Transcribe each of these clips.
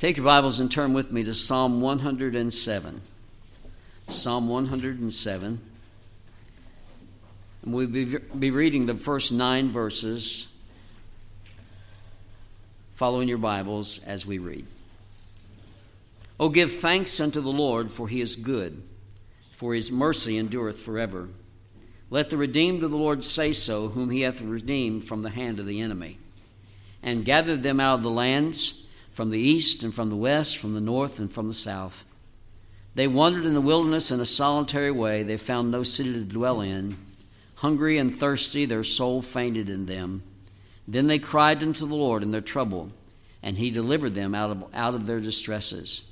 Take your Bibles and turn with me to Psalm 107. Psalm 107. And we'll be, be reading the first nine verses, following your Bibles as we read. Oh, give thanks unto the Lord, for he is good, for his mercy endureth forever. Let the redeemed of the Lord say so, whom he hath redeemed from the hand of the enemy, and gathered them out of the lands from the east and from the west, from the north and from the south. They wandered in the wilderness in a solitary way. They found no city to dwell in. Hungry and thirsty, their soul fainted in them. Then they cried unto the Lord in their trouble, and he delivered them out of, out of their distresses.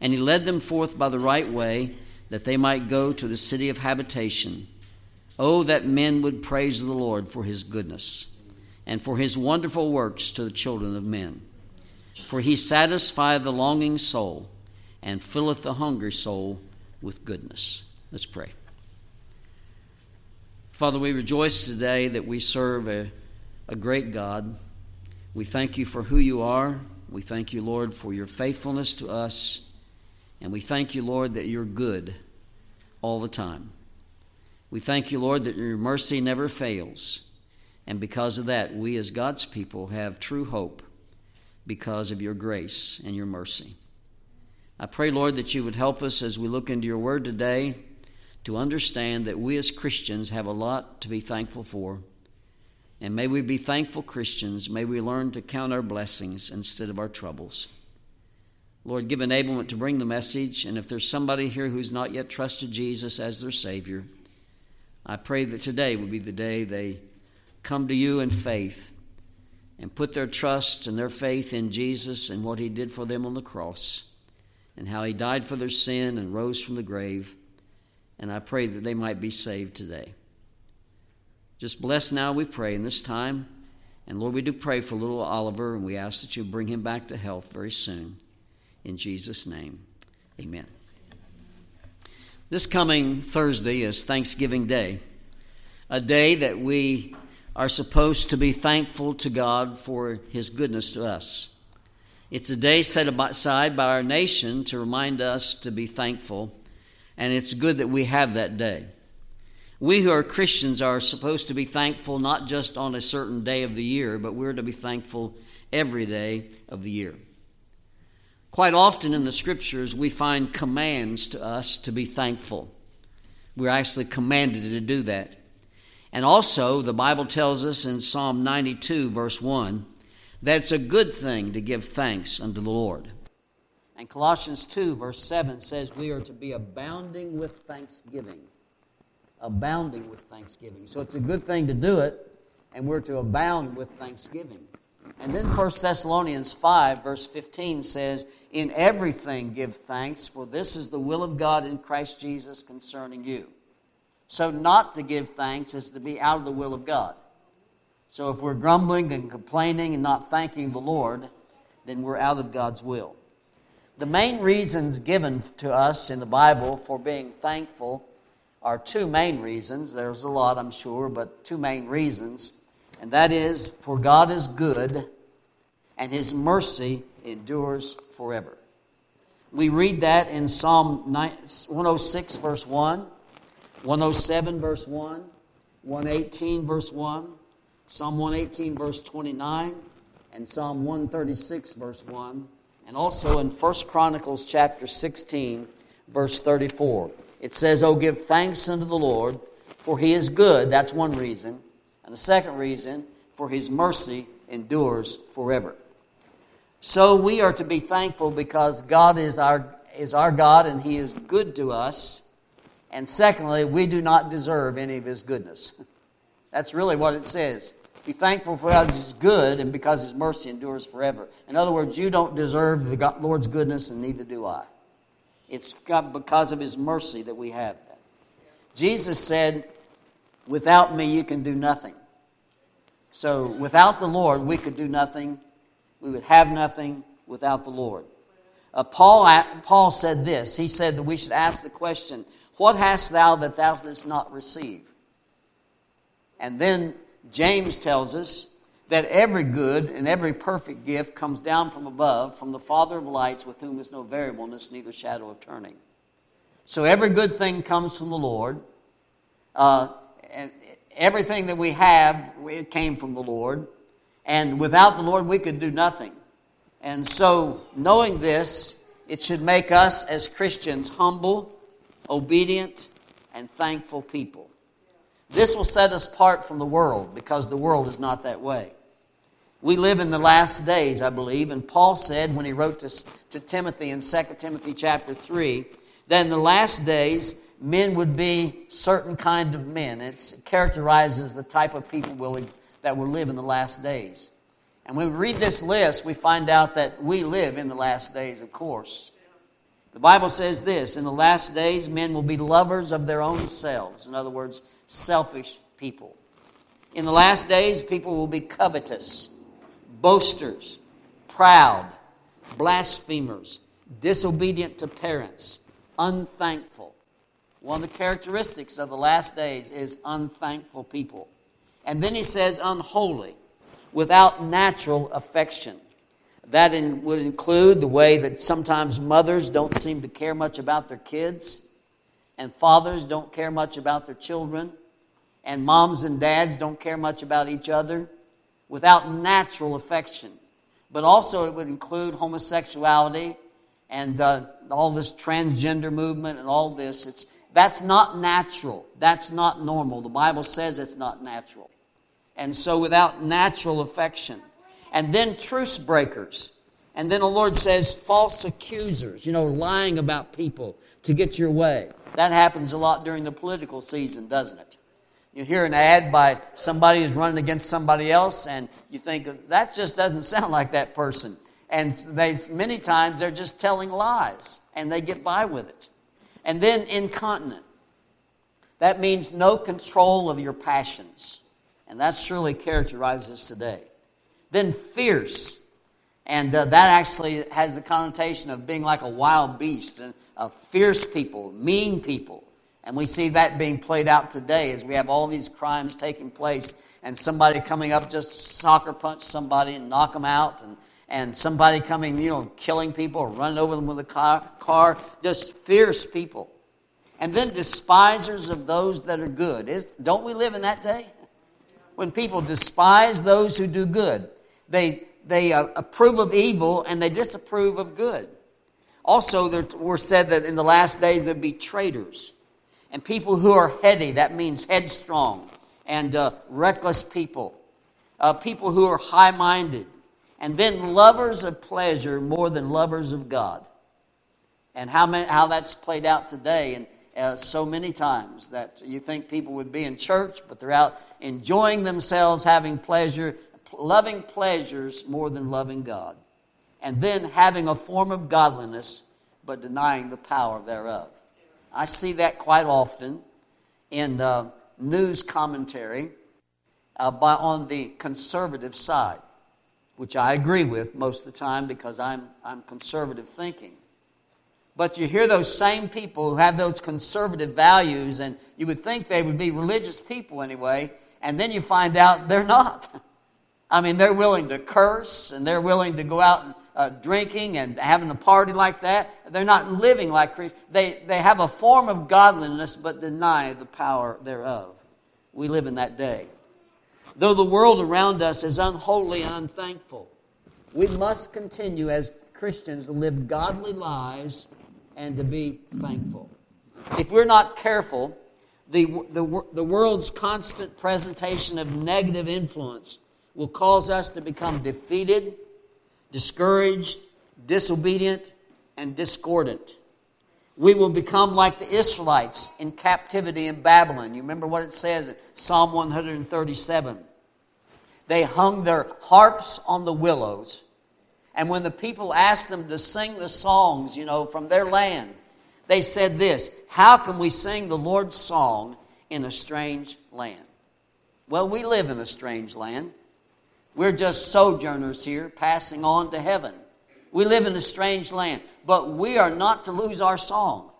And he led them forth by the right way, that they might go to the city of habitation. Oh, that men would praise the Lord for his goodness, and for his wonderful works to the children of men. For he satisfieth the longing soul and filleth the hungry soul with goodness. Let's pray. Father, we rejoice today that we serve a, a great God. We thank you for who you are. We thank you, Lord, for your faithfulness to us. And we thank you, Lord, that you're good all the time. We thank you, Lord, that your mercy never fails. And because of that, we as God's people have true hope because of your grace and your mercy. I pray, Lord, that you would help us as we look into your word today to understand that we as Christians have a lot to be thankful for. And may we be thankful Christians. May we learn to count our blessings instead of our troubles. Lord, give enablement to bring the message. And if there's somebody here who's not yet trusted Jesus as their Savior, I pray that today will be the day they come to you in faith and put their trust and their faith in Jesus and what he did for them on the cross and how he died for their sin and rose from the grave. And I pray that they might be saved today. Just bless now, we pray, in this time. And Lord, we do pray for little Oliver, and we ask that you bring him back to health very soon. In Jesus' name, amen. This coming Thursday is Thanksgiving Day, a day that we are supposed to be thankful to God for His goodness to us. It's a day set aside by our nation to remind us to be thankful, and it's good that we have that day. We who are Christians are supposed to be thankful not just on a certain day of the year, but we're to be thankful every day of the year. Quite often in the scriptures, we find commands to us to be thankful. We're actually commanded to do that. And also, the Bible tells us in Psalm 92, verse 1, that it's a good thing to give thanks unto the Lord. And Colossians 2, verse 7 says we are to be abounding with thanksgiving. Abounding with thanksgiving. So it's a good thing to do it, and we're to abound with thanksgiving. And then 1 Thessalonians 5, verse 15 says, In everything give thanks, for this is the will of God in Christ Jesus concerning you. So, not to give thanks is to be out of the will of God. So, if we're grumbling and complaining and not thanking the Lord, then we're out of God's will. The main reasons given to us in the Bible for being thankful are two main reasons. There's a lot, I'm sure, but two main reasons. And that is, for God is good and his mercy endures forever. We read that in Psalm 106, verse 1. 107, verse 1, 118, verse 1, Psalm 118, verse 29, and Psalm 136, verse 1, and also in 1 Chronicles chapter 16, verse 34. It says, Oh, give thanks unto the Lord, for he is good. That's one reason. And the second reason, for his mercy endures forever. So we are to be thankful because God is our, is our God and he is good to us. And secondly, we do not deserve any of his goodness. That's really what it says. Be thankful for God is good and because his mercy endures forever. In other words, you don't deserve the Lord's goodness and neither do I. It's because of his mercy that we have that. Jesus said, Without me, you can do nothing. So, without the Lord, we could do nothing. We would have nothing without the Lord. Uh, Paul, Paul said this. He said that we should ask the question what hast thou that thou didst not receive? And then James tells us that every good and every perfect gift comes down from above, from the Father of lights, with whom is no variableness, neither shadow of turning. So every good thing comes from the Lord. Uh, and everything that we have, it came from the Lord. And without the Lord, we could do nothing. And so, knowing this, it should make us as Christians humble, obedient, and thankful people. This will set us apart from the world because the world is not that way. We live in the last days, I believe, and Paul said when he wrote to, to Timothy in 2 Timothy chapter 3 that in the last days men would be certain kind of men. It characterizes the type of people will, that will live in the last days. And when we read this list, we find out that we live in the last days, of course. The Bible says this In the last days, men will be lovers of their own selves. In other words, selfish people. In the last days, people will be covetous, boasters, proud, blasphemers, disobedient to parents, unthankful. One of the characteristics of the last days is unthankful people. And then he says unholy, without natural affection. That in, would include the way that sometimes mothers don't seem to care much about their kids and fathers don't care much about their children, and moms and dads don't care much about each other, without natural affection. But also, it would include homosexuality and uh, all this transgender movement and all this. It's, that's not natural. That's not normal. The Bible says it's not natural. And so, without natural affection. And then, truce breakers. And then the Lord says, false accusers, you know, lying about people to get your way. That happens a lot during the political season, doesn't it? You hear an ad by somebody who's running against somebody else, and you think, that just doesn't sound like that person. And they, many times they're just telling lies, and they get by with it. And then incontinent. That means no control of your passions. And that surely characterizes today. Then fierce. And uh, that actually has the connotation of being like a wild beast, and of fierce people, mean people. And we see that being played out today as we have all these crimes taking place and somebody coming up just soccer punch somebody and knock them out and, and somebody coming, you know, killing people or running over them with a car, car just fierce people. And then despisers of those that are good. Is, don't we live in that day? When people despise those who do good, they, they uh, approve of evil and they disapprove of good. Also, there were said that in the last days there'd be traitors and people who are heady, that means headstrong and uh, reckless people, uh, people who are high minded, and then lovers of pleasure more than lovers of God. And how, many, how that's played out today, and uh, so many times that you think people would be in church, but they're out enjoying themselves, having pleasure, loving pleasures more than loving God. And then having a form of godliness, but denying the power thereof. I see that quite often in uh, news commentary uh, by, on the conservative side, which I agree with most of the time because I'm, I'm conservative thinking. But you hear those same people who have those conservative values, and you would think they would be religious people anyway, and then you find out they're not. I mean, they're willing to curse and they're willing to go out and uh, drinking and having a party like that. They're not living like Christians. They, they have a form of godliness but deny the power thereof. We live in that day. Though the world around us is unholy and unthankful, we must continue as Christians to live godly lives and to be thankful. If we're not careful, the, the, the world's constant presentation of negative influence will cause us to become defeated discouraged, disobedient, and discordant. We will become like the Israelites in captivity in Babylon. You remember what it says in Psalm 137. They hung their harps on the willows. And when the people asked them to sing the songs, you know, from their land, they said this How can we sing the Lord's song in a strange land? Well, we live in a strange land. We're just sojourners here, passing on to heaven. We live in a strange land, but we are not to lose our song.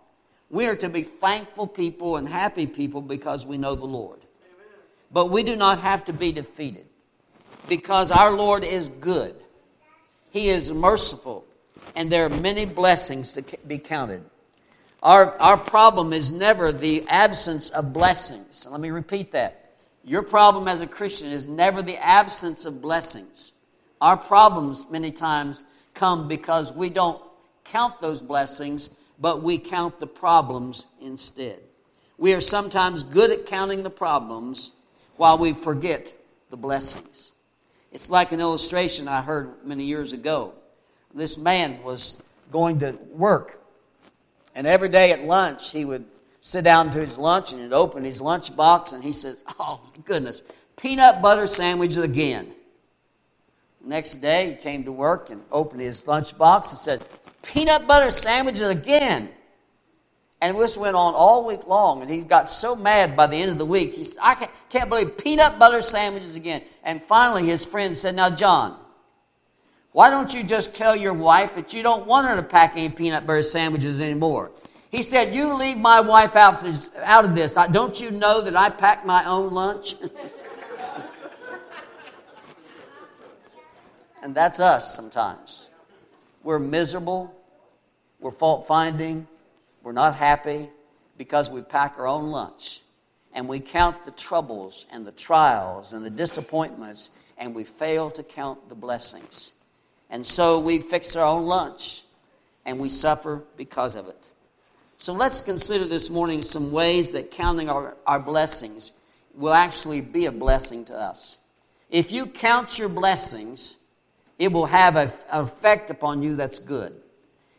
We are to be thankful people and happy people because we know the Lord. But we do not have to be defeated. because our Lord is good. He is merciful, and there are many blessings to be counted. Our, our problem is never the absence of blessings. Let me repeat that. Your problem as a Christian is never the absence of blessings. Our problems, many times, come because we don't count those blessings, but we count the problems instead. We are sometimes good at counting the problems while we forget the blessings. It's like an illustration I heard many years ago. This man was going to work, and every day at lunch, he would sit down to his lunch and he'd open his lunch box and he says, Oh, my goodness, peanut butter sandwiches again. Next day, he came to work and opened his lunch box and said, Peanut butter sandwiches again. And this went on all week long, and he got so mad by the end of the week. He said, I can't, can't believe peanut butter sandwiches again. And finally, his friend said, Now, John, why don't you just tell your wife that you don't want her to pack any peanut butter sandwiches anymore? He said, You leave my wife out, of this. Don't you know that I pack my own lunch? and that's us sometimes. We're miserable, we're fault finding we're not happy because we pack our own lunch and we count the troubles and the trials and the disappointments and we fail to count the blessings. And so we fix our own lunch and we suffer because of it. So let's consider this morning some ways that counting our, our blessings will actually be a blessing to us. If you count your blessings, it will have an effect upon you that's good.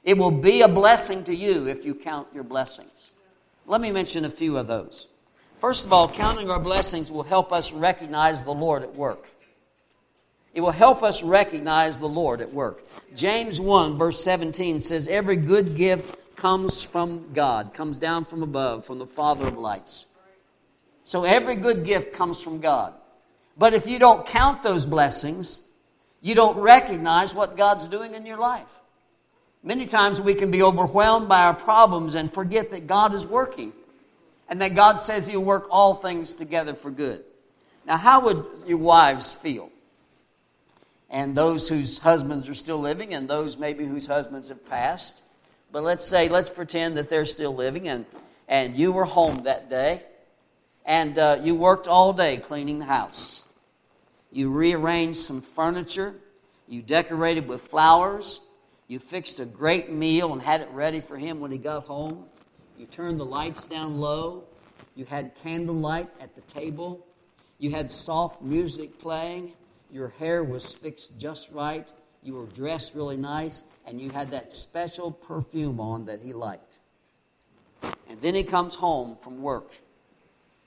It will be a blessing to you if you count your blessings. Let me mention a few of those. First of all, counting our blessings will help us recognize the Lord at work. It will help us recognize the Lord at work. James 1, verse 17 says, Every good gift comes from God, comes down from above, from the Father of lights. So every good gift comes from God. But if you don't count those blessings, you don't recognize what God's doing in your life. Many times we can be overwhelmed by our problems and forget that God is working and that God says He'll work all things together for good. Now, how would your wives feel? And those whose husbands are still living, and those maybe whose husbands have passed. But let's say, let's pretend that they're still living, and, and you were home that day, and uh, you worked all day cleaning the house. You rearranged some furniture, you decorated with flowers, you fixed a great meal and had it ready for him when he got home. You turned the lights down low. You had candlelight at the table. You had soft music playing. Your hair was fixed just right. You were dressed really nice. And you had that special perfume on that he liked. And then he comes home from work.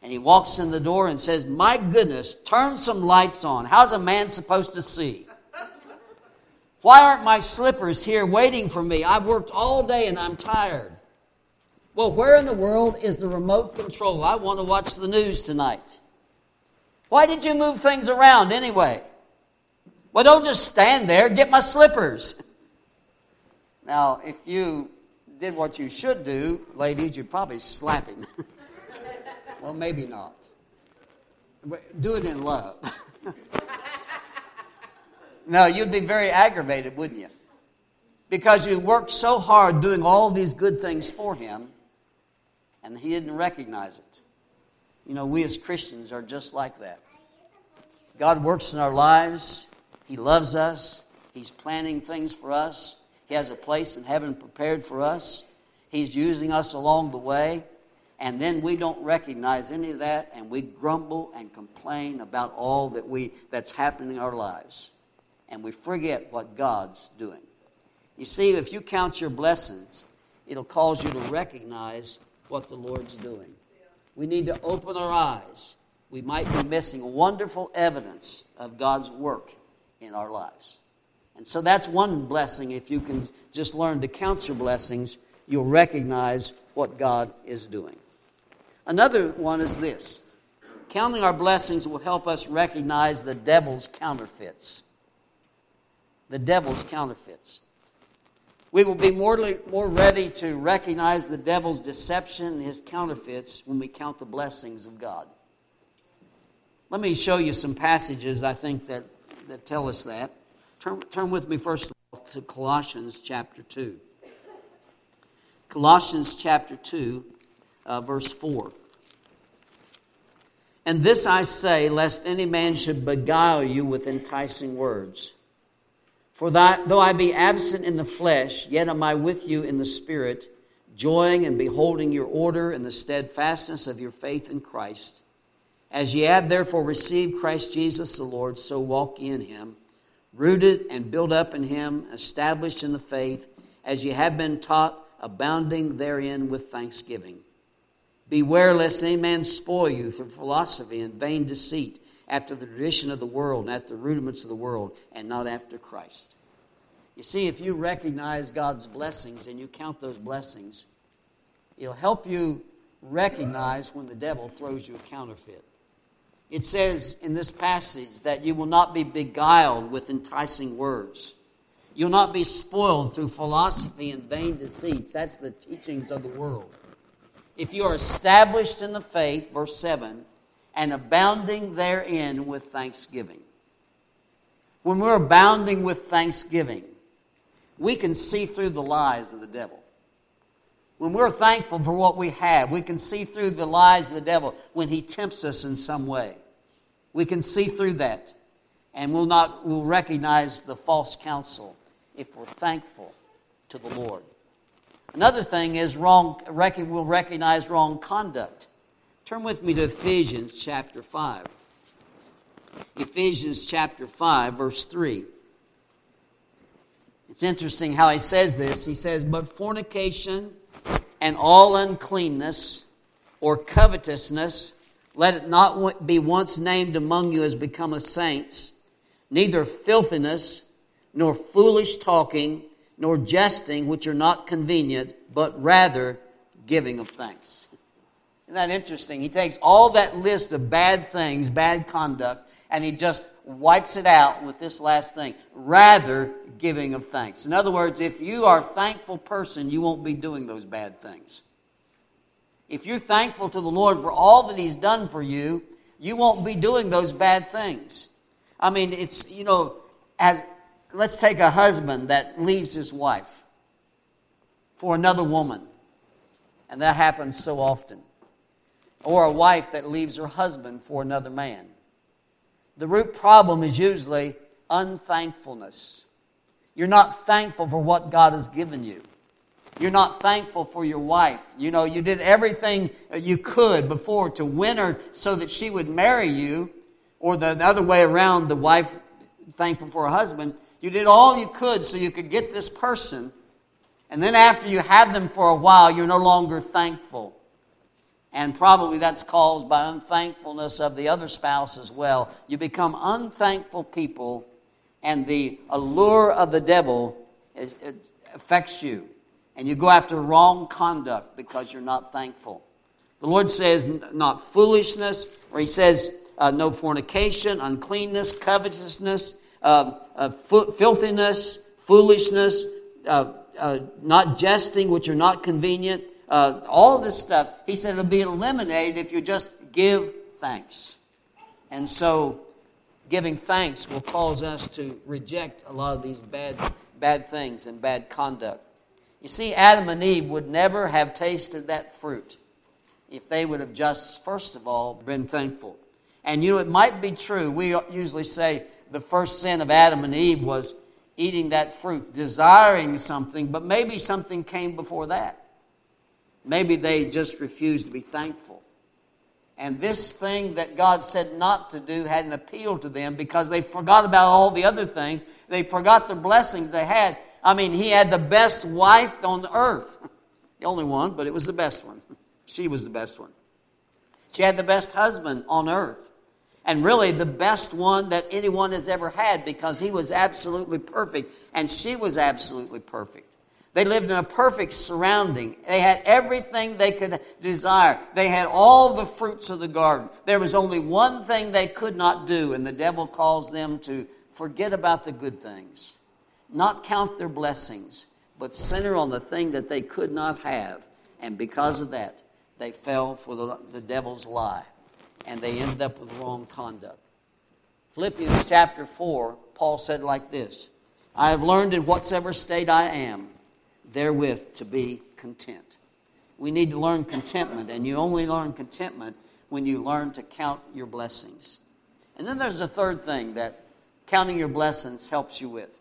And he walks in the door and says, My goodness, turn some lights on. How's a man supposed to see? Why aren't my slippers here waiting for me? I've worked all day and I'm tired. Well, where in the world is the remote control? I want to watch the news tonight. Why did you move things around anyway? Well, don't just stand there. Get my slippers. Now, if you did what you should do, ladies, you'd probably slap him. well, maybe not. Do it in love. No, you'd be very aggravated, wouldn't you? Because you worked so hard doing all these good things for him, and he didn't recognize it. You know, we as Christians are just like that. God works in our lives, He loves us, He's planning things for us, He has a place in heaven prepared for us, He's using us along the way. And then we don't recognize any of that, and we grumble and complain about all that we that's happening in our lives and we forget what God's doing. You see, if you count your blessings, it'll cause you to recognize what the Lord's doing. We need to open our eyes. We might be missing wonderful evidence of God's work in our lives. And so that's one blessing. If you can just learn to count your blessings, you'll recognize what God is doing. Another one is this counting our blessings will help us recognize the devil's counterfeits the devil's counterfeits. We will be more, more ready to recognize the devil's deception and his counterfeits when we count the blessings of God. Let me show you some passages I think that that tell us that. Turn, turn with me first to Colossians chapter 2. Colossians chapter 2, uh, verse 4. And this I say, lest any man should beguile you with enticing words. For that, though I be absent in the flesh, yet am I with you in the spirit, joying and beholding your order and the steadfastness of your faith in Christ. As ye have therefore received Christ Jesus the Lord, so walk in him, rooted and built up in him, established in the faith, as ye have been taught, abounding therein with thanksgiving. Beware lest any man spoil you through philosophy and vain deceit, after the tradition of the world and after the rudiments of the world, and not after Christ. You see, if you recognize God's blessings and you count those blessings, it'll help you recognize when the devil throws you a counterfeit. It says in this passage that you will not be beguiled with enticing words. You'll not be spoiled through philosophy and vain deceits. That's the teachings of the world if you are established in the faith, verse 7, and abounding therein with thanksgiving. When we're abounding with thanksgiving, we can see through the lies of the devil. When we're thankful for what we have, we can see through the lies of the devil when he tempts us in some way. We can see through that, and we'll not we'll recognize the false counsel if we're thankful to the Lord. Another thing is wrong, we'll recognize wrong conduct. Turn with me to Ephesians chapter 5. Ephesians chapter 5, verse 3. It's interesting how he says this. He says, But fornication and all uncleanness or covetousness, let it not be once named among you as become a saints, neither filthiness, nor foolish talking, nor jesting, which are not convenient, but rather giving of thanks. Isn't that interesting? He takes all that list of bad things, bad conducts, and he just wipes it out with this last thing rather giving of thanks. In other words, if you are a thankful person, you won't be doing those bad things. If you're thankful to the Lord for all that He's done for you, you won't be doing those bad things. I mean, it's, you know, as let's take a husband that leaves his wife for another woman, and that happens so often, or a wife that leaves her husband for another man. The root problem is usually unthankfulness. You're not thankful for what God has given you. You're not thankful for your wife. You know, you did everything you could before to win her so that she would marry you, or the other way around, the wife thankful for her husband. You did all you could so you could get this person. And then after you have them for a while, you're no longer thankful. And probably that's caused by unthankfulness of the other spouse as well. You become unthankful people, and the allure of the devil is, affects you. And you go after wrong conduct because you're not thankful. The Lord says, not foolishness, or He says, uh, no fornication, uncleanness, covetousness, uh, uh, filthiness, foolishness, uh, uh, not jesting, which are not convenient, uh, all this stuff. He said it'll be eliminated if you just give thanks. And so, giving thanks will cause us to reject a lot of these bad, bad things and bad conduct. You see, Adam and Eve would never have tasted that fruit if they would have just, first of all, been thankful. And you know, it might be true. We usually say, the first sin of Adam and Eve was eating that fruit, desiring something, but maybe something came before that. Maybe they just refused to be thankful. And this thing that God said not to do hadn't appealed to them because they forgot about all the other things. They forgot the blessings they had. I mean, he had the best wife on the earth. The only one, but it was the best one. She was the best one. She had the best husband on earth and really the best one that anyone has ever had because he was absolutely perfect and she was absolutely perfect. They lived in a perfect surrounding. They had everything they could desire. They had all the fruits of the garden. There was only one thing they could not do, and the devil calls them to forget about the good things, not count their blessings, but center on the thing that they could not have. And because of that, they fell for the, the devil's lie and they ended up with wrong conduct. Philippians chapter 4, Paul said like this I have learned in whatsoever state I am, therewith to be content. We need to learn contentment, and you only learn contentment when you learn to count your blessings. And then there's a third thing that counting your blessings helps you with.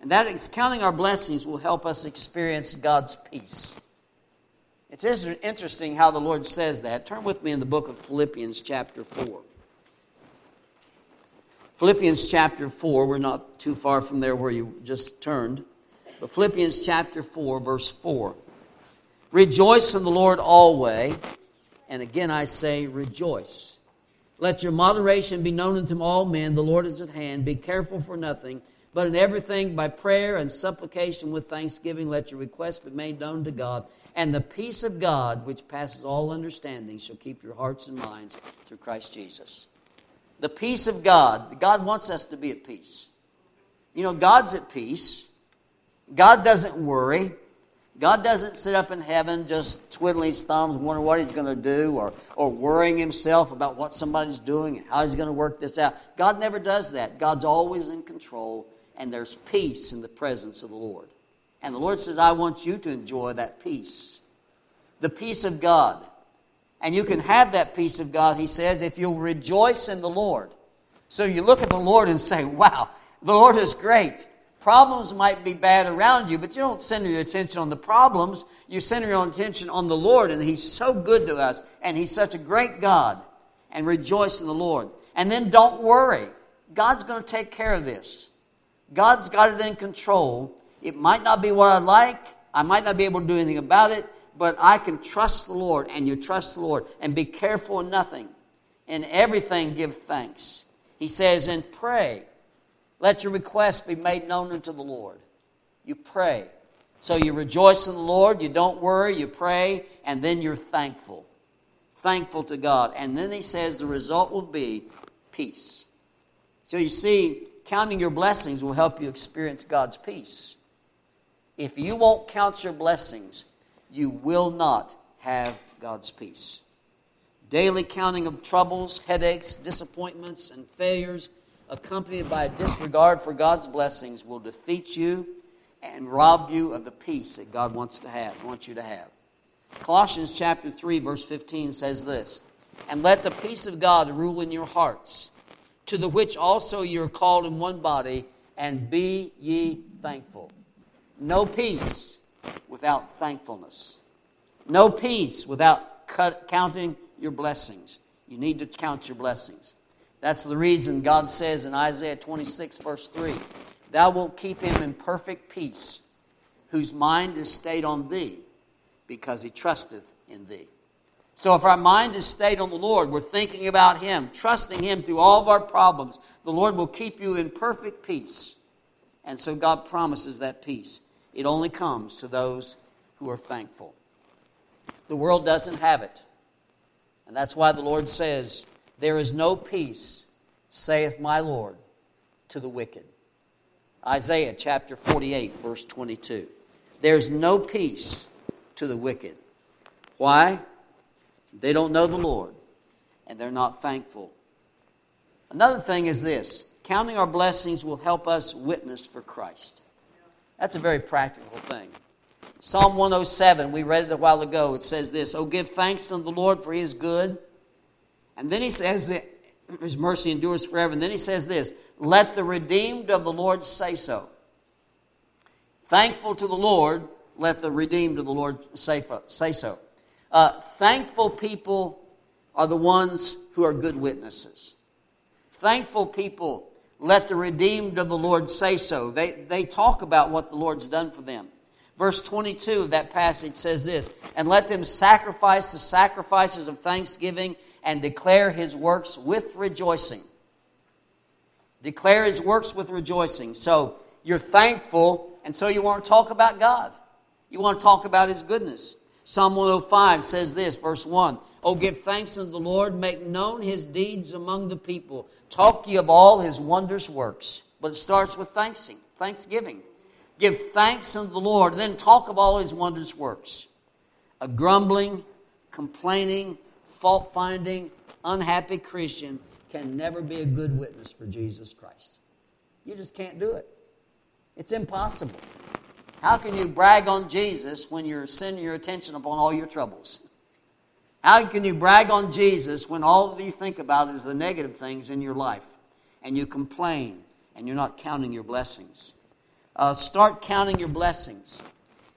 And that is counting our blessings will help us experience God's peace. It's interesting how the Lord says that. Turn with me in the book of Philippians, chapter 4. Philippians chapter 4, we're not too far from there where you just turned. But Philippians chapter 4, verse 4. Rejoice in the Lord always. And again I say, rejoice. Let your moderation be known unto all men. The Lord is at hand. Be careful for nothing, but in everything by prayer and supplication with thanksgiving, let your requests be made known to God. And the peace of God, which passes all understanding, shall keep your hearts and minds through Christ Jesus the peace of God. God wants us to be at peace. You know, God's at peace. God doesn't worry. God doesn't sit up in heaven just twiddling his thumbs, wondering what he's going to do, or, or worrying himself about what somebody's doing and how he's going to work this out. God never does that. God's always in control, and there's peace in the presence of the Lord. And the Lord says, I want you to enjoy that peace. The peace of God. And you can have that peace of God, he says, if you'll rejoice in the Lord. So you look at the Lord and say, wow, the Lord is great. Problems might be bad around you, but you don't center your attention on the problems. You center your attention on the Lord, and He's so good to us, and He's such a great God. And rejoice in the Lord. And then don't worry. God's going to take care of this. God's got it in control. It might not be what I like. I might not be able to do anything about it, but I can trust the Lord, and you trust the Lord, and be careful in nothing. In everything, give thanks. He says, and pray. Let your requests be made known unto the Lord. You pray. So you rejoice in the Lord, you don't worry, you pray, and then you're thankful. Thankful to God. And then he says the result will be peace. So you see, counting your blessings will help you experience God's peace. If you won't count your blessings, you will not have God's peace. Daily counting of troubles, headaches, disappointments, and failures, accompanied by a disregard for God's blessings, will defeat you and rob you of the peace that God wants to have, wants you to have. Colossians chapter 3, verse 15 says this And let the peace of God rule in your hearts, to the which also you are called in one body, and be ye thankful. No peace without thankfulness. No peace without counting your blessings. You need to count your blessings. That's the reason God says in Isaiah 26, verse 3 Thou wilt keep him in perfect peace, whose mind is stayed on thee, because he trusteth in thee. So if our mind is stayed on the Lord, we're thinking about Him, trusting Him through all of our problems, the Lord will keep you in perfect peace. And so God promises that peace. It only comes to those who are thankful. The world doesn't have it. And that's why the Lord says, There is no peace, saith my Lord, to the wicked. Isaiah chapter 48, verse 22. There's no peace to the wicked. Why? They don't know the Lord, and they're not thankful. Another thing is this counting our blessings will help us witness for Christ. That's a very practical thing. Psalm 107, we read it a while ago. It says this Oh, give thanks unto the Lord, for his good. And then he says that his mercy endures forever. And then he says this Let the redeemed of the Lord say so. Thankful to the Lord, let the redeemed of the Lord say, so. Uh, thankful people are the ones who are good witnesses. Thankful people let the redeemed of the Lord say so. They, they talk about what the Lord's done for them. Verse 22 of that passage says this And let them sacrifice the sacrifices of thanksgiving and declare his works with rejoicing. Declare his works with rejoicing. So you're thankful, and so you want to talk about God. You want to talk about his goodness. Psalm 105 says this, verse 1 Oh, give thanks unto the Lord, make known his deeds among the people. Talk ye of all his wondrous works. But it starts with thanksing, thanksgiving. Give thanks unto the Lord, then talk of all his wondrous works. A grumbling, complaining, fault finding, unhappy Christian can never be a good witness for Jesus Christ. You just can't do it. It's impossible. How can you brag on Jesus when you're sending your attention upon all your troubles? How can you brag on Jesus when all that you think about is the negative things in your life and you complain and you're not counting your blessings? Uh, start counting your blessings,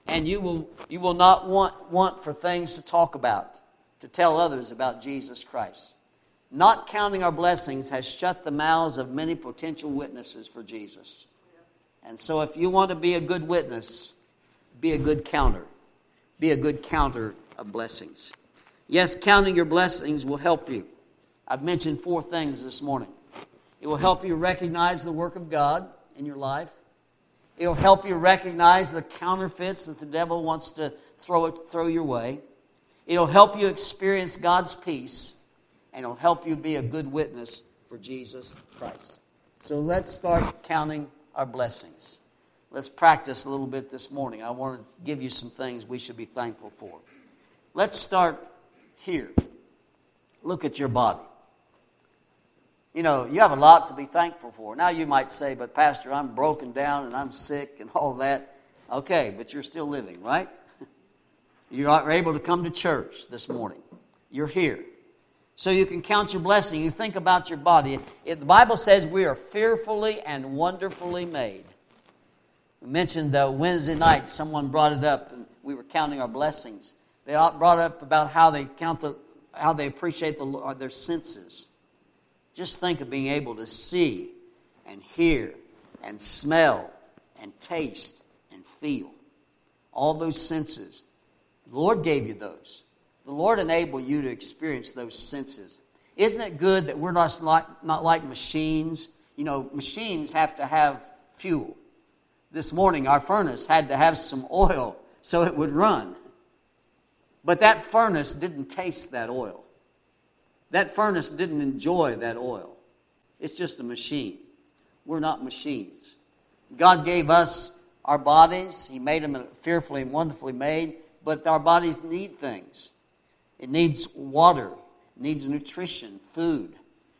and you will, you will not want, want for things to talk about, to tell others about Jesus Christ. Not counting our blessings has shut the mouths of many potential witnesses for Jesus. And so, if you want to be a good witness, be a good counter. Be a good counter of blessings. Yes, counting your blessings will help you. I've mentioned four things this morning. It will help you recognize the work of God in your life. It'll help you recognize the counterfeits that the devil wants to throw, throw your way. It'll help you experience God's peace, and it'll help you be a good witness for Jesus Christ. So let's start counting our blessings. Let's practice a little bit this morning. I want to give you some things we should be thankful for. Let's start here. Look at your body. You know, you have a lot to be thankful for. Now you might say, but Pastor, I'm broken down and I'm sick and all that. Okay, but you're still living, right? You are able to come to church this morning. You're here. So you can count your blessing. You think about your body. It, the Bible says we are fearfully and wonderfully made. We mentioned uh, Wednesday night, someone brought it up, and we were counting our blessings. They brought up about how they count the, how they appreciate the, uh, their senses. Just think of being able to see and hear and smell and taste and feel. All those senses. The Lord gave you those. The Lord enabled you to experience those senses. Isn't it good that we're not like, not like machines? You know, machines have to have fuel. This morning, our furnace had to have some oil so it would run. But that furnace didn't taste that oil. That furnace didn't enjoy that oil. It's just a machine. We're not machines. God gave us our bodies, He made them fearfully and wonderfully made, but our bodies need things. It needs water, it needs nutrition, food.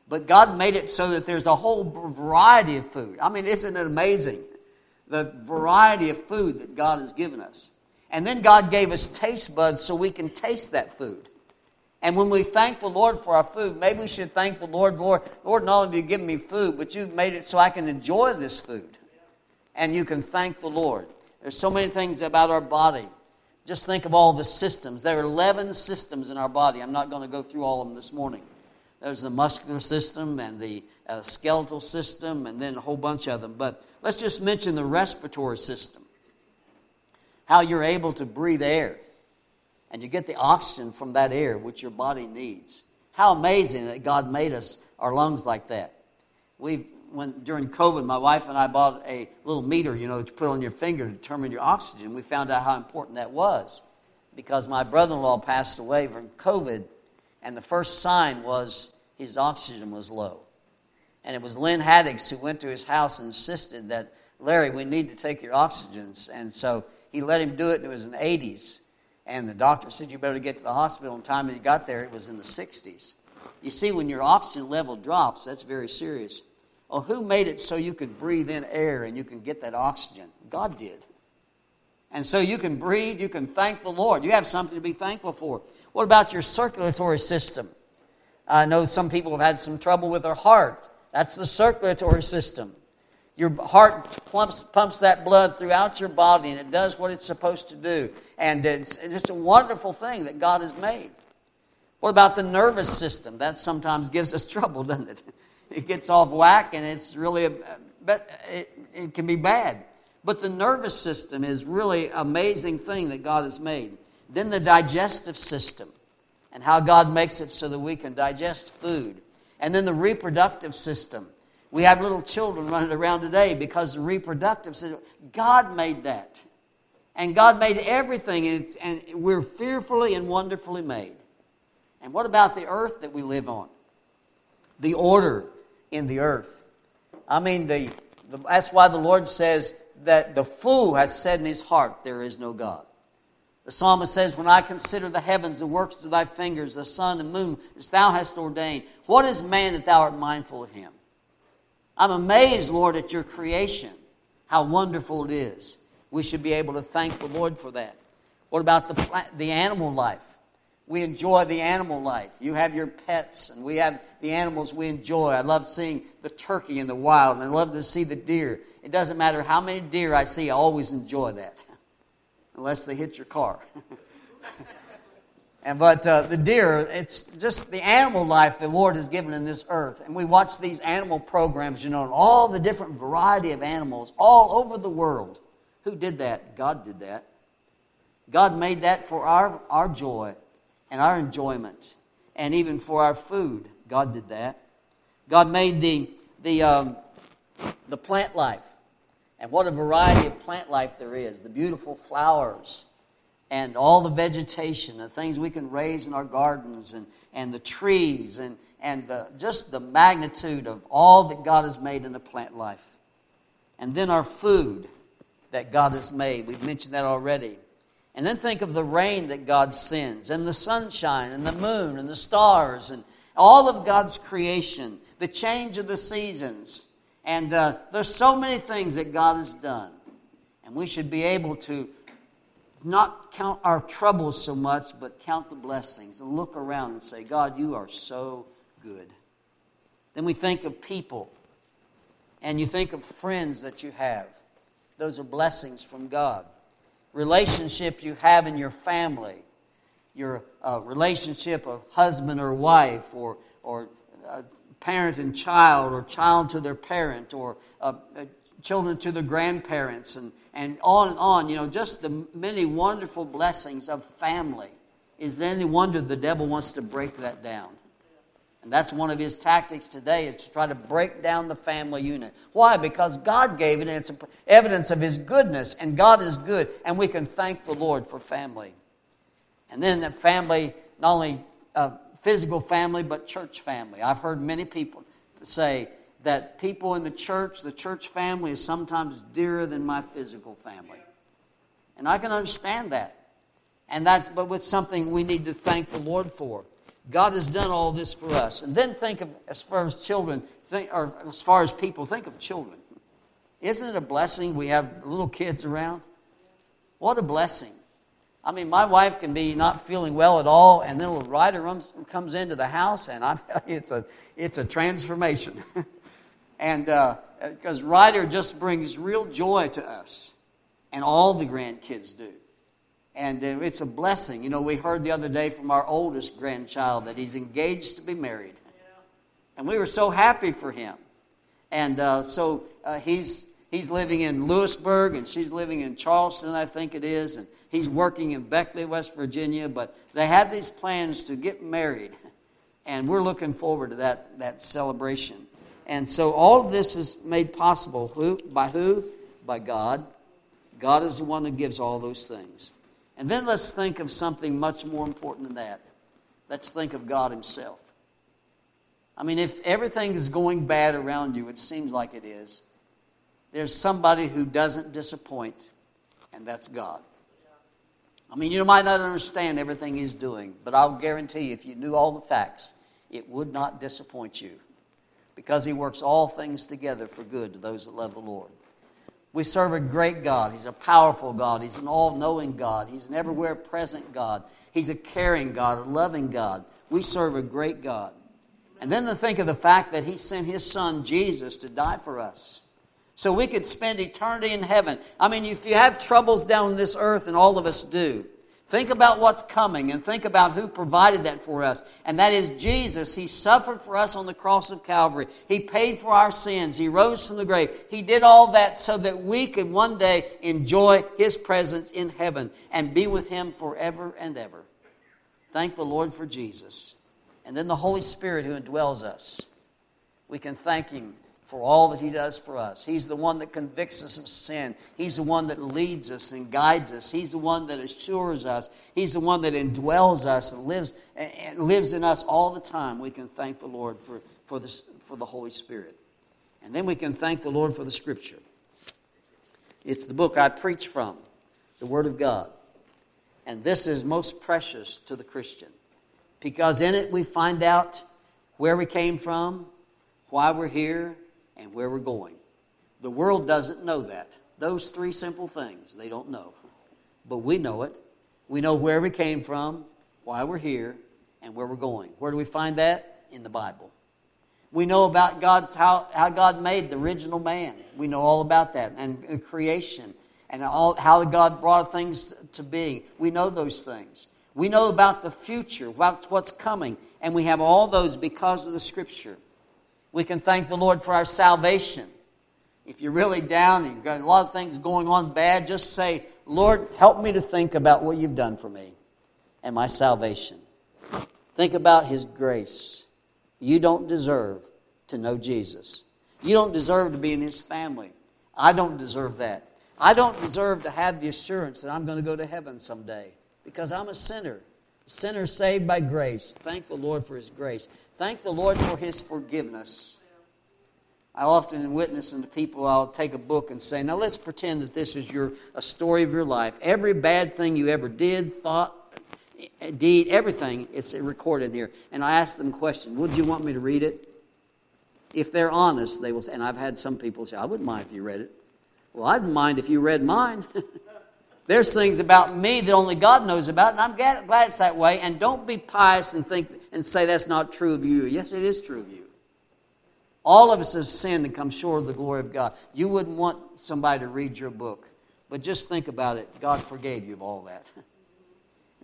But God made it so that there's a whole variety of food. I mean, isn't it amazing? The variety of food that God has given us. And then God gave us taste buds so we can taste that food. And when we thank the Lord for our food, maybe we should thank the Lord, Lord, Lord, not only have you given me food, but you've made it so I can enjoy this food. And you can thank the Lord. There's so many things about our body. Just think of all the systems. There are 11 systems in our body. I'm not going to go through all of them this morning. There's the muscular system and the uh, skeletal system, and then a whole bunch of them. But let's just mention the respiratory system how you're able to breathe air and you get the oxygen from that air which your body needs. How amazing that God made us our lungs like that. We when during COVID, my wife and I bought a little meter, you know, to put on your finger to determine your oxygen. We found out how important that was because my brother-in-law passed away from COVID, and the first sign was his oxygen was low. And it was Lynn Haddix who went to his house and insisted that Larry, we need to take your oxygens. And so he let him do it, and it was in the 80s. And the doctor said, You better get to the hospital. And the time he got there, it was in the 60s. You see, when your oxygen level drops, that's very serious. Well, who made it so you could breathe in air and you can get that oxygen? God did. And so you can breathe, you can thank the Lord. You have something to be thankful for. What about your circulatory system? I know some people have had some trouble with their heart. That's the circulatory system. Your heart pumps, pumps that blood throughout your body and it does what it's supposed to do. And it's, it's just a wonderful thing that God has made. What about the nervous system? That sometimes gives us trouble, doesn't it? It gets off whack and it's really, a, it, it can be bad. But the nervous system is really amazing thing that God has made. Then the digestive system and how God makes it so that we can digest food. And then the reproductive system we have little children running around today because the reproductive system. God made that. And God made everything, and, and we're fearfully and wonderfully made. And what about the earth that we live on? The order in the earth. I mean, the, the, that's why the Lord says that the fool has said in his heart, There is no God. The psalmist says, When I consider the heavens, the works of thy fingers, the sun and moon, which thou hast ordained, what is man that thou art mindful of him? I'm amazed, Lord, at your creation, how wonderful it is. We should be able to thank the Lord for that. What about the, the animal life? We enjoy the animal life. You have your pets, and we have the animals we enjoy. I love seeing the turkey in the wild, and I love to see the deer. It doesn't matter how many deer I see, I always enjoy that unless they hit your car. and but uh, the deer, it's just the animal life the Lord has given in this earth. And we watch these animal programs, you know, and all the different variety of animals all over the world. Who did that? God did that. God made that for our, our joy and our enjoyment, and even for our food. God did that. God made the, the, um, the plant life. And what a variety of plant life there is the beautiful flowers and all the vegetation, the things we can raise in our gardens, and, and the trees, and, and the, just the magnitude of all that God has made in the plant life. And then our food that God has made. We've mentioned that already. And then think of the rain that God sends, and the sunshine, and the moon, and the stars, and all of God's creation, the change of the seasons. And uh, there's so many things that God has done. And we should be able to not count our troubles so much, but count the blessings and look around and say, God, you are so good. Then we think of people, and you think of friends that you have. Those are blessings from God. Relationship you have in your family, your uh, relationship of husband or wife, or, or uh, parent and child, or child to their parent, or uh, uh, children to their grandparents, and, and on and on. You know, just the many wonderful blessings of family. Is there any wonder the devil wants to break that down? And that's one of his tactics today is to try to break down the family unit. Why? Because God gave it and it's evidence of his goodness and God is good and we can thank the Lord for family. And then the family, not only uh, physical family, but church family. I've heard many people say that people in the church, the church family, is sometimes dearer than my physical family. And I can understand that. And that's but with something we need to thank the Lord for. God has done all this for us. And then think of, as far as children, think, or as far as people, think of children. Isn't it a blessing we have little kids around? What a blessing. I mean, my wife can be not feeling well at all, and then a little Ryder comes into the house, and I it's a it's a transformation. and because uh, Ryder just brings real joy to us, and all the grandkids do, and uh, it's a blessing. You know, we heard the other day from our oldest grandchild that he's engaged to be married, and we were so happy for him. And uh, so uh, he's he's living in Lewisburg, and she's living in Charleston, I think it is, and He's working in Beckley, West Virginia, but they have these plans to get married. And we're looking forward to that, that celebration. And so all of this is made possible who, by who? By God. God is the one who gives all those things. And then let's think of something much more important than that. Let's think of God Himself. I mean, if everything is going bad around you, it seems like it is, there's somebody who doesn't disappoint, and that's God. I mean, you might not understand everything he's doing, but I'll guarantee you, if you knew all the facts, it would not disappoint you because he works all things together for good to those that love the Lord. We serve a great God. He's a powerful God. He's an all knowing God. He's an everywhere present God. He's a caring God, a loving God. We serve a great God. And then to think of the fact that He sent His Son Jesus to die for us so we could spend eternity in heaven. I mean, if you have troubles down this earth, and all of us do, think about what's coming and think about who provided that for us. And that is Jesus. He suffered for us on the cross of Calvary. He paid for our sins. He rose from the grave. He did all that so that we could one day enjoy His presence in heaven and be with Him forever and ever. Thank the Lord for Jesus. And then the Holy Spirit who indwells us. We can thank Him for all that He does for us. He's the one that convicts us of sin. He's the one that leads us and guides us. He's the one that assures us. He's the one that indwells us and lives, and lives in us all the time. We can thank the Lord for, for, this, for the Holy Spirit. And then we can thank the Lord for the Scripture. It's the book I preach from, the Word of God. And this is most precious to the Christian because in it we find out where we came from, why we're here, and where we're going. The world doesn't know that. Those three simple things, they don't know. But we know it. We know where we came from, why we're here, and where we're going. Where do we find that? In the Bible. We know about God's how, how God made the original man. We know all about that and, creation and all, how God brought things to being. We know those things. We know about the future, about what's coming, and we have all those because of the Scripture. We can thank the Lord for our salvation. If you're really down and you've got a lot of things going on bad, just say, Lord, help me to think about what you've done for me and my salvation. Think about His grace. You don't deserve to know Jesus. You don't deserve to be in His family. I don't deserve that. I don't deserve to have the assurance that I'm going to go to heaven someday because I'm a sinner. Sinner saved by grace. Thank the Lord for His grace. Thank the Lord for His forgiveness. I often in witness to people, I'll take a book and say, now let's pretend that this is your, a story of your life. Every bad thing you ever did, thought, eh, deed, everything, it's recorded here. And I ask them a question Would you want me to read it? If they're honest, they will say, and I've had some people say, I wouldn't mind if you read it. Well, I'd mind if you read mine. There's things about me that only God knows about, and I'm glad, glad it's that way. And don't be pious and think and say that's not true of you. Yes, it is true of you. All of us have sinned and come short of the glory of God. You wouldn't want somebody to read your book, but just think about it. God forgave you of all that.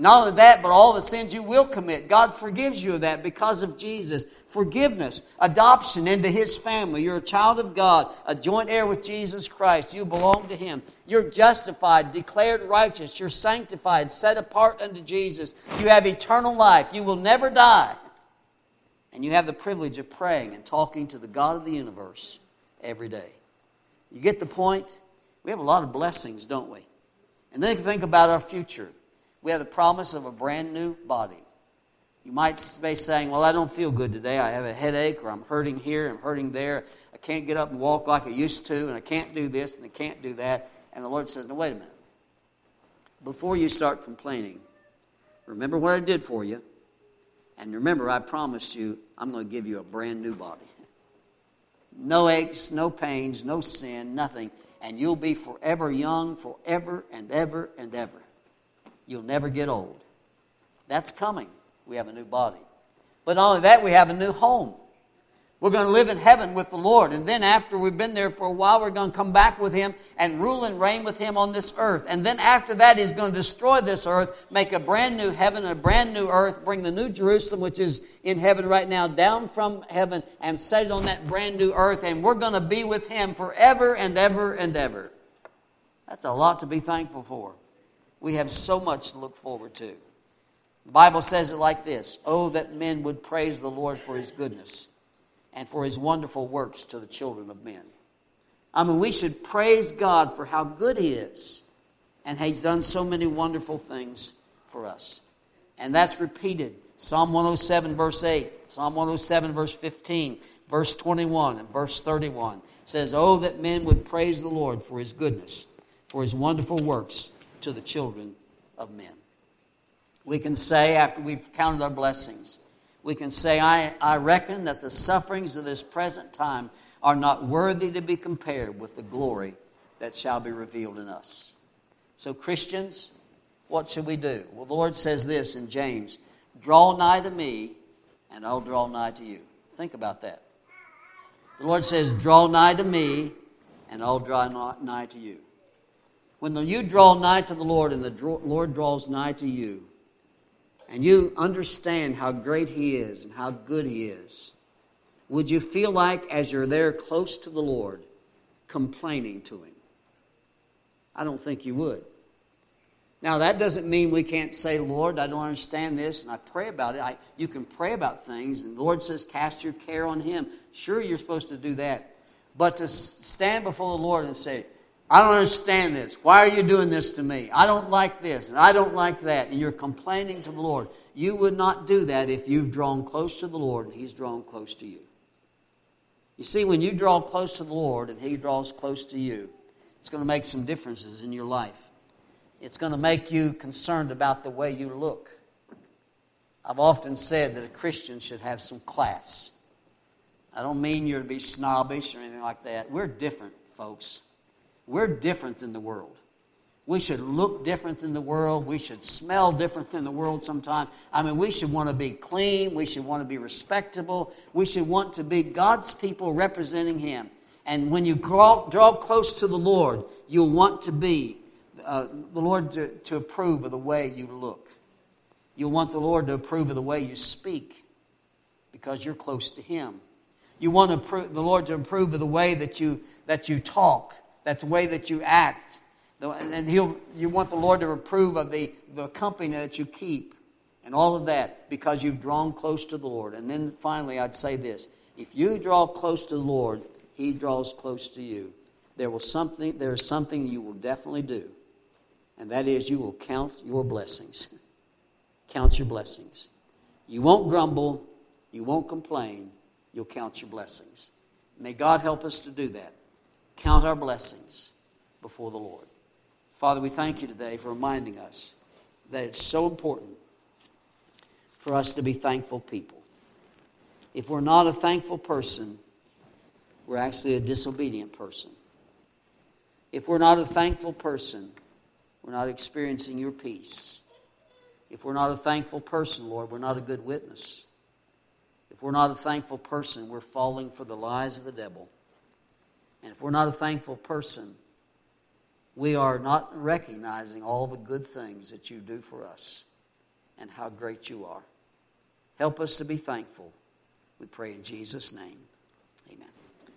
Not only that, but all the sins you will commit. God forgives you of that because of Jesus. Forgiveness, adoption into His family. You're a child of God, a joint heir with Jesus Christ. You belong to Him. You're justified, declared righteous. You're sanctified, set apart unto Jesus. You have eternal life. You will never die. And you have the privilege of praying and talking to the God of the universe every day. You get the point? We have a lot of blessings, don't we? And then think about our future we have the promise of a brand new body. You might be saying, Well, I don't feel good today. I have a headache, or I'm hurting here, I'm hurting there. I can't get up and walk like I used to, and I can't do this, and I can't do that. And the Lord says, No, wait a minute. Before you start complaining, remember what I did for you. And remember, I promised you I'm going to give you a brand new body. No aches, no pains, no sin, nothing. And you'll be forever young, forever and ever and ever. You'll never get old. That's coming. We have a new body. But not only that, we have a new home. We're going to live in heaven with the Lord. And then after we've been there for a while, we're going to come back with Him and rule and reign with Him on this earth. And then after that, He's going to destroy this earth, make a brand new heaven and a brand new earth, bring the new Jerusalem, which is in heaven right now, down from heaven and set it on that brand new earth. And we're going to be with Him forever and ever and ever. That's a lot to be thankful for we have so much to look forward to. The Bible says it like this Oh, that men would praise the Lord for his goodness and for his wonderful works to the children of men. I mean, we should praise God for how good he is and he's done so many wonderful things for us. And that's repeated. Psalm 107, verse 8, Psalm 107, verse 15, verse 21, and verse 31 says, Oh, that men would praise the Lord for his goodness, for his wonderful works to the children of men. We can say, after we've counted our blessings, we can say, I, I reckon that the sufferings of this present time are not worthy to be compared with the glory that shall be revealed in us. So, Christians, what should we do? Well, the Lord says this in James Draw nigh to me, and I'll draw nigh to you. Think about that. The Lord says, Draw nigh to me, and I'll draw nigh to you. When you draw nigh to the Lord and the Lord draws nigh to you, and you understand how great He is and how good He is, would you feel like, as you're there close to the Lord, complaining to Him? I don't think you would. Now, that doesn't mean we can't say, Lord, I don't understand this, and I pray about it. I, you can pray about things, and the Lord says, cast your care on Him. Sure, you're supposed to do that. But to stand before the Lord and say, I don't understand this. Why are you doing this to me? I don't like this, and I don't like that. And you're complaining to the Lord. You would not do that if you've drawn close to the Lord and He's drawn close to you. You see, when you draw close to the Lord and He draws close to you, it's going to make some differences in your life. It's going to make you concerned about the way you look. I've often said that a Christian should have some class. I don't mean you're to be snobbish or anything like that. We're different, folks. We're different than the world. We should look different than the world. We should smell different than the world sometimes. I mean, we should want to be clean. We should want to be respectable. We should want to be God's people representing Him. And when you draw, draw close to the Lord, you'll want to be uh, the Lord to, to approve of the way you look. You'll want the Lord to approve of the way you speak because you're close to Him. You want to approve, the Lord to approve of the way that you, that you talk, that's the way that you act. And he'll, you want the Lord to approve of the, the company that you keep and all of that because you've drawn close to the Lord. And then finally, I'd say this if you draw close to the Lord, He draws close to you. There, will something, there is something you will definitely do, and that is you will count your blessings. count your blessings. You won't grumble, you won't complain, you'll count your blessings. May God help us to do that. Count our blessings before the Lord. Father, we thank you today for reminding us that it's so important for us to be thankful people. If we're not a thankful person, we're actually a disobedient person. If we're not a thankful person, we're not experiencing your peace. If we're not a thankful person, Lord, we're not a good witness. If we're not a thankful person, we're falling for the lies of the devil. And if we're not a thankful person, we are not recognizing all the good things that you do for us and how great you are. Help us to be thankful. We pray in Jesus' name.